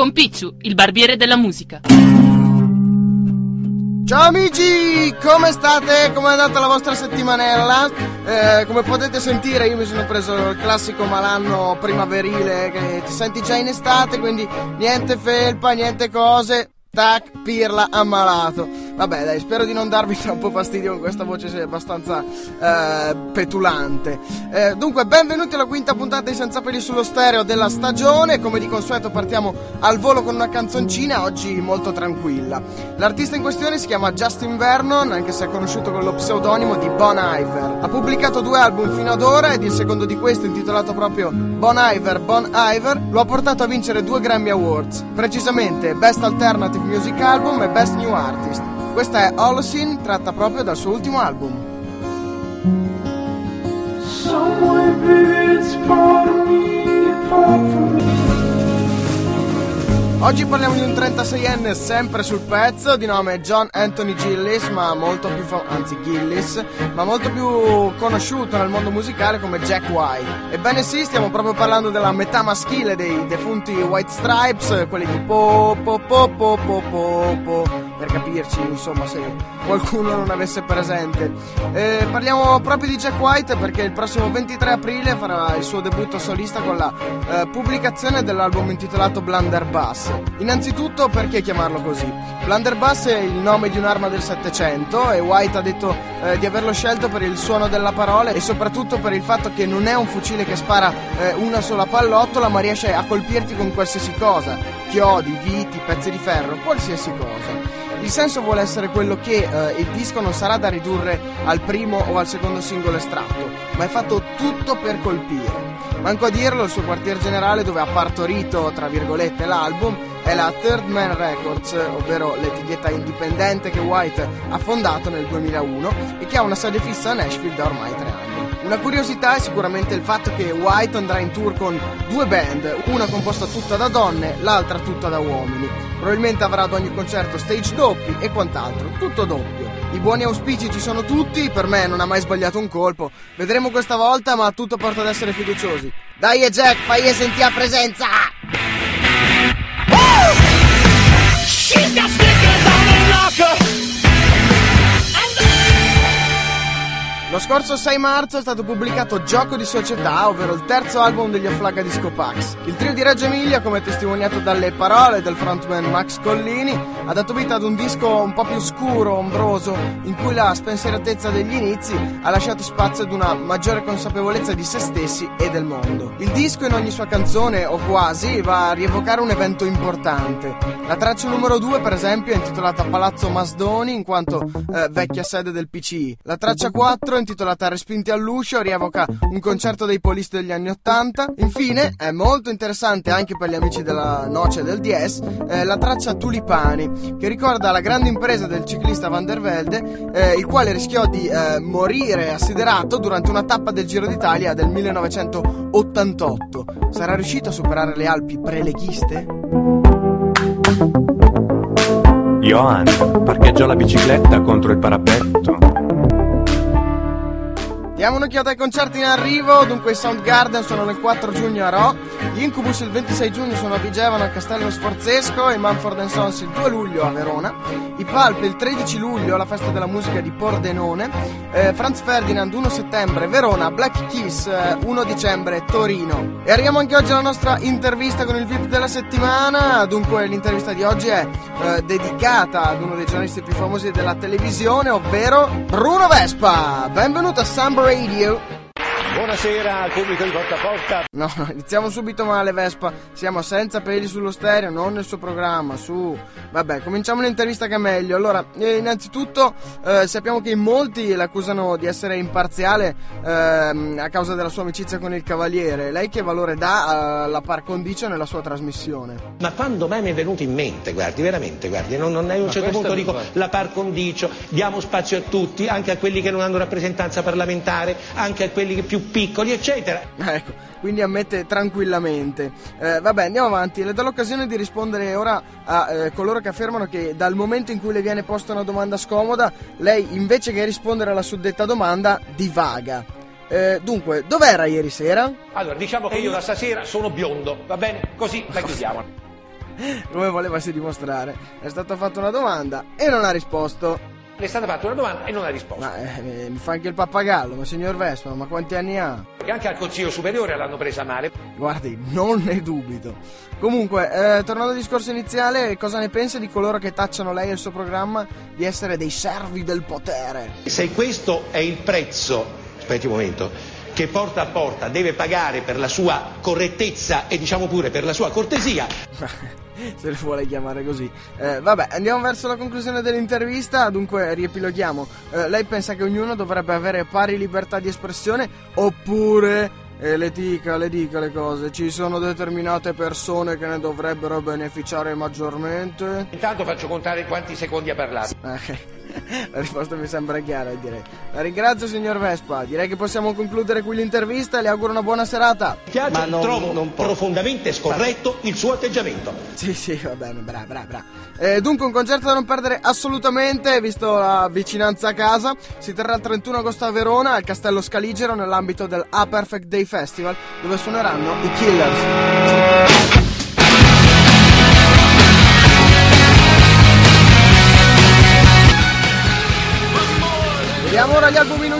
con Picciu, il barbiere della musica. Ciao amici, come state? Come è andata la vostra settimanella? Eh, come potete sentire io mi sono preso il classico malanno primaverile che ti senti già in estate, quindi niente felpa, niente cose, tac, pirla, ammalato. Vabbè, dai, spero di non darvi troppo fastidio con questa voce abbastanza eh, petulante. Eh, dunque, benvenuti alla quinta puntata di Senza peli sullo stereo della stagione. Come di consueto partiamo al volo con una canzoncina, oggi molto tranquilla. L'artista in questione si chiama Justin Vernon, anche se è conosciuto con lo pseudonimo di Bon Iver. Ha pubblicato due album fino ad ora ed il secondo di questo, intitolato proprio Bon Iver, Bon Iver, lo ha portato a vincere due Grammy Awards, precisamente Best Alternative Music Album e Best New Artist. Questa è Holocene, tratta proprio dal suo ultimo album. Oggi parliamo di un 36enne sempre sul pezzo, di nome John Anthony Gillis, ma molto più fa- anzi Gillis, ma molto più conosciuto nel mondo musicale come Jack White. Ebbene sì, stiamo proprio parlando della metà maschile dei defunti White Stripes, quelli di po po po po po po, po per capirci, insomma, se qualcuno non avesse presente. Eh, parliamo proprio di Jack White perché il prossimo 23 aprile farà il suo debutto solista con la eh, pubblicazione dell'album intitolato Blunderbuss. Innanzitutto, perché chiamarlo così? Blunderbuss è il nome di un'arma del Settecento e White ha detto eh, di averlo scelto per il suono della parola e soprattutto per il fatto che non è un fucile che spara eh, una sola pallottola ma riesce a colpirti con qualsiasi cosa, chiodi, viti, pezzi di ferro, qualsiasi cosa. Il senso vuole essere quello che eh, il disco non sarà da ridurre al primo o al secondo singolo estratto, ma è fatto tutto per colpire. Manco a dirlo, il suo quartier generale dove ha partorito, tra virgolette, l'album è la Third Man Records, ovvero l'etichetta indipendente che White ha fondato nel 2001 e che ha una sede fissa a Nashville da ormai tre anni. Una curiosità è sicuramente il fatto che White andrà in tour con due band, una composta tutta da donne, l'altra tutta da uomini. Probabilmente avrà ad ogni concerto stage doppi e quant'altro, tutto doppio. I buoni auspici ci sono tutti, per me non ha mai sbagliato un colpo. Vedremo questa volta, ma tutto porta ad essere fiduciosi. Dai e Jack, fai e senti a presenza! Lo scorso 6 marzo è stato pubblicato Gioco di Società, ovvero il terzo album degli Afflaga Disco Pax. Il trio di Reggio Emilia, come testimoniato dalle parole del frontman Max Collini, ha dato vita ad un disco un po' più scuro, ombroso, in cui la spensieratezza degli inizi ha lasciato spazio ad una maggiore consapevolezza di se stessi e del mondo. Il disco in ogni sua canzone, o quasi, va a rievocare un evento importante. La traccia numero 2, per esempio, è intitolata Palazzo Masdoni, in quanto eh, vecchia sede del PCI. La traccia 4 intitolata Respinti all'uscio, rievoca un concerto dei polisti degli anni Ottanta. Infine, è molto interessante anche per gli amici della Noce del DS, eh, la traccia Tulipani, che ricorda la grande impresa del ciclista Van der Velde, eh, il quale rischiò di eh, morire assiderato durante una tappa del Giro d'Italia del 1988. Sarà riuscito a superare le Alpi preleghiste? Johan parcheggiò la bicicletta contro il parapetto Diamo un'occhiata ai concerti in arrivo, dunque i Soundgarden sono nel 4 giugno a Ro, gli Incubus il 26 giugno sono a Vigevano al Castello Sforzesco. E Manford Sons il 2 luglio a Verona, i Pulp il 13 luglio alla festa della musica di Pordenone, eh, Franz Ferdinand 1 settembre Verona, Black Kiss eh, 1 dicembre Torino. E arriviamo anche oggi alla nostra intervista con il VIP della settimana, dunque l'intervista di oggi è eh, dedicata ad uno dei giornalisti più famosi della televisione, ovvero Bruno Vespa. Benvenuto a Samba Radio. Buonasera al pubblico di Porta a Porta. No, no, iniziamo subito male Vespa. Siamo senza peli sullo stereo, non nel suo programma, su. Vabbè, cominciamo l'intervista che è meglio. Allora, eh, innanzitutto eh, sappiamo che in molti l'accusano di essere imparziale eh, a causa della sua amicizia con il Cavaliere. Lei che valore dà alla par condicio nella sua trasmissione? Ma quando mai mi è venuto in mente, guardi, veramente, guardi, non, non a un certo punto dico la par condicio, diamo spazio a tutti, anche a quelli che non hanno rappresentanza parlamentare, anche a quelli che più piccoli, eccetera. Ecco, quindi ammette tranquillamente. Eh, vabbè, andiamo avanti. Le do l'occasione di rispondere ora a eh, coloro che affermano che dal momento in cui le viene posta una domanda scomoda, lei invece che rispondere alla suddetta domanda divaga. Eh, dunque, dov'era ieri sera? Allora, diciamo che io da stasera sono biondo, va bene? Così la chiudiamo. come volevasi dimostrare. È stata fatta una domanda e non ha risposto. Le è stata fatta una domanda e non ha risposto. Ma eh, mi fa anche il pappagallo, ma signor Vespa, ma quanti anni ha? Perché anche al Consiglio Superiore l'hanno presa male. Guardi, non ne dubito. Comunque, eh, tornando al discorso iniziale, cosa ne pensa di coloro che tacciano lei e il suo programma di essere dei servi del potere? Se questo è il prezzo, aspetti un momento, che porta a porta deve pagare per la sua correttezza e diciamo pure per la sua cortesia, se le vuole chiamare così. Eh, vabbè, andiamo verso la conclusione dell'intervista. Dunque, riepiloghiamo. Eh, lei pensa che ognuno dovrebbe avere pari libertà di espressione oppure. E le dica, le dica le cose. Ci sono determinate persone che ne dovrebbero beneficiare maggiormente? intanto faccio contare quanti secondi ha parlato. Eh, la risposta mi sembra chiara, direi. La ringrazio, signor Vespa. Direi che possiamo concludere qui l'intervista e le auguro una buona serata. Mi piace, Ma non- trovo non profondamente scorretto il suo atteggiamento. Sì, sì, va bene, bra, bra, bra. Eh, dunque, un concerto da non perdere assolutamente, visto la vicinanza a casa. Si terrà il 31 agosto a Verona, al Castello Scaligero, nell'ambito del A Perfect Day Festival, dove suoneranno i Killers.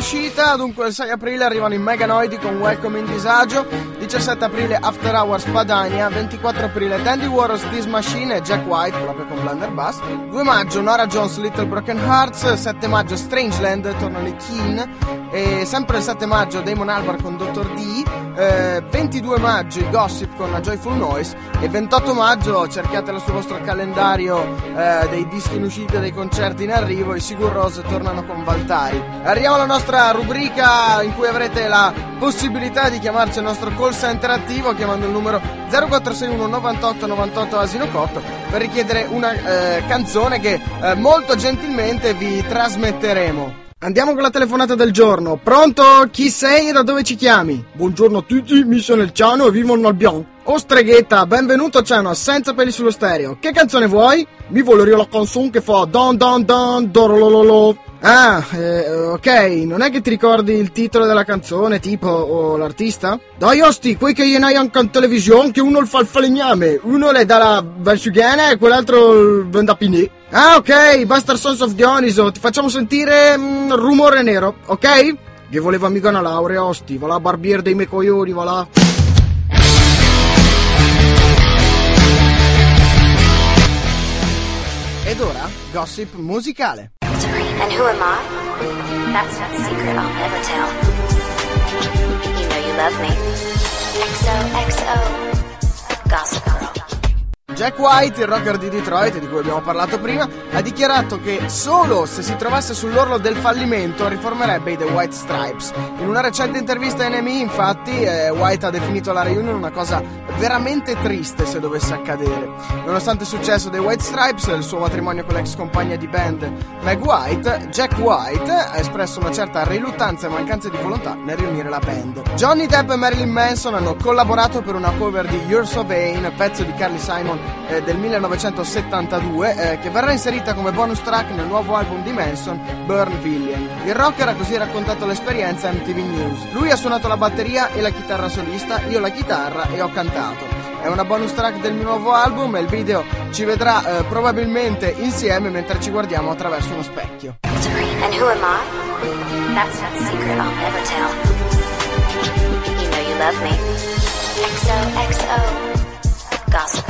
Uscita, dunque il 6 aprile arrivano i Meganoidi con Welcome in Disagio, 17 aprile After Hours Padania, 24 aprile Dandy Warhols This Machine e Jack White proprio con Blunderbuss, 2 maggio Nora Jones Little Broken Hearts, 7 maggio Strangeland tornano i Keen. E sempre il 7 maggio Damon Albarn con Dr. D, eh, 22 maggio i Gossip con A Joyful Noise. E 28 maggio cerchiatelo sul vostro calendario eh, dei dischi in uscita dei concerti in arrivo, i Sigur Rose tornano con Valtari. Arriviamo alla nostra rubrica in cui avrete la possibilità di chiamarci al nostro call center attivo chiamando il numero 0461 98 98 Asino Cotto per richiedere una eh, canzone che eh, molto gentilmente vi trasmetteremo. Andiamo con la telefonata del giorno. Pronto? Chi sei e da dove ci chiami? Buongiorno a tutti, mi sono il Ciano e vivo in Albion. Oh streghetta, benvenuto a Ciano, senza peli sullo stereo. Che canzone vuoi? Mi voleria la canzone che fa don don don dorolololo. Ah, eh, ok, non è che ti ricordi il titolo della canzone, tipo, o l'artista? Dai osti, quei che gliene hai anche in televisione, che uno il fa il falegname, uno le dà la Valsugana e quell'altro il vendapinè. Ah, ok, Buster Sons of Dioniso, ti facciamo sentire mm, rumore nero, ok? Che voleva mica una laurea, osti, va là barbiere dei miei va là. Ed ora, gossip musicale. And who am I? That's not a secret I'll never tell. You know you love me. XOXO. Jack White, il rocker di Detroit, di cui abbiamo parlato prima, ha dichiarato che solo se si trovasse sull'orlo del fallimento riformerebbe i The White Stripes. In una recente intervista a NME, infatti, eh, White ha definito la reunion una cosa veramente triste se dovesse accadere. Nonostante il successo dei White Stripes e il suo matrimonio con l'ex compagna di band Meg White, Jack White ha espresso una certa riluttanza e mancanza di volontà nel riunire la band. Johnny Depp e Marilyn Manson hanno collaborato per una cover di You're So Vain, pezzo di Carly Simon eh, del 1972, eh, che verrà inserita come bonus track nel nuovo album di Manson, Burn Villain. Il rocker ha così raccontato l'esperienza a MTV News. Lui ha suonato la batteria e la chitarra solista, io la chitarra e ho cantato. È una bonus track del mio nuovo album e il video ci vedrà eh, probabilmente insieme mentre ci guardiamo attraverso uno specchio. And who am I? That's not secret I'll never tell. You know you love me. XOXO. Gossip.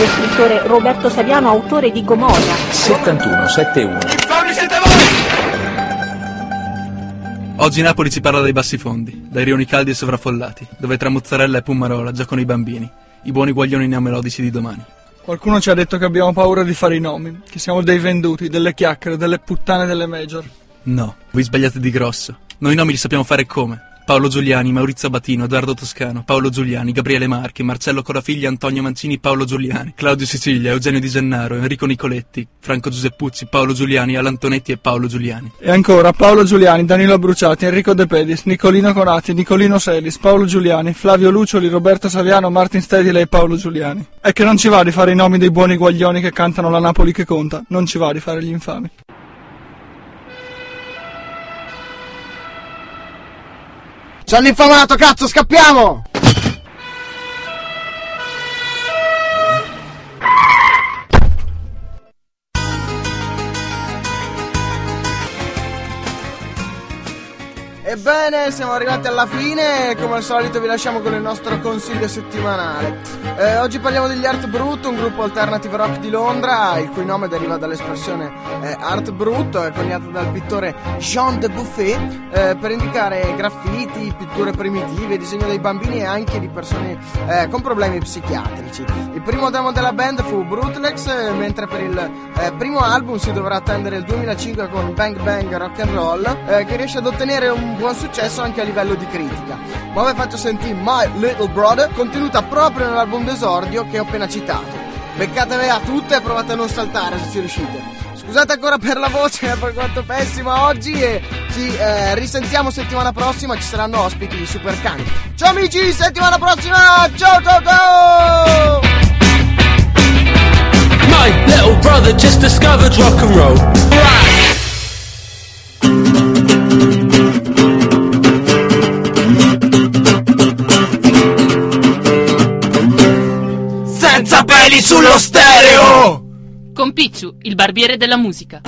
lo scrittore Roberto Saviano, autore di Gomorra. 71 71 Oggi Napoli ci parla dei bassi fondi, dai rioni caldi e sovraffollati, dove tra mozzarella e pumarola giocano i bambini, i buoni guaglioni neomelodici di domani. Qualcuno ci ha detto che abbiamo paura di fare i nomi, che siamo dei venduti, delle chiacchiere, delle puttane delle major. No, vi sbagliate di grosso. Noi i nomi li sappiamo fare come? Paolo Giuliani, Maurizio Abatino, Edoardo Toscano, Paolo Giuliani, Gabriele Marchi, Marcello Corafiglia, Antonio Mancini, Paolo Giuliani, Claudio Sicilia, Eugenio Di Gennaro, Enrico Nicoletti, Franco Giuseppucci, Paolo Giuliani, Alan Tonetti e Paolo Giuliani. E ancora Paolo Giuliani, Danilo Bruciati, Enrico De Pedis, Nicolino Conati, Nicolino Selis, Paolo Giuliani, Flavio Lucioli, Roberto Saviano, Martin Stedile e Paolo Giuliani. È che non ci va di fare i nomi dei buoni guaglioni che cantano la Napoli che conta, non ci va di fare gli infami. Ci hanno infamato, cazzo, scappiamo! Ebbene, siamo arrivati alla fine e come al solito vi lasciamo con il nostro consiglio settimanale. Eh, oggi parliamo degli Art Brut, un gruppo alternative rock di Londra, il cui nome deriva dall'espressione eh, Art Brut, coniata dal pittore Jean de Buffet, eh, per indicare graffiti, pitture primitive, disegno dei bambini e anche di persone eh, con problemi psichiatrici. Il primo demo della band fu Brutlex, eh, mentre per il eh, primo album si dovrà attendere il 2005 con Bang Bang Rock and Roll, che riesce ad ottenere un buon successo anche a livello di critica. Ma vi faccio sentire My Little Brother, contenuta proprio nell'album d'esordio che ho appena citato. Beccatevi a tutte e provate a non saltare se ci riuscite. Scusate ancora per la voce, per quanto pessima oggi e ci eh, risentiamo settimana prossima, ci saranno ospiti super cani. Ciao amici, settimana prossima! Ciao ciao ciao! My little brother just discovered rock and roll. Sullo stereo! Con Picciu, il barbiere della musica.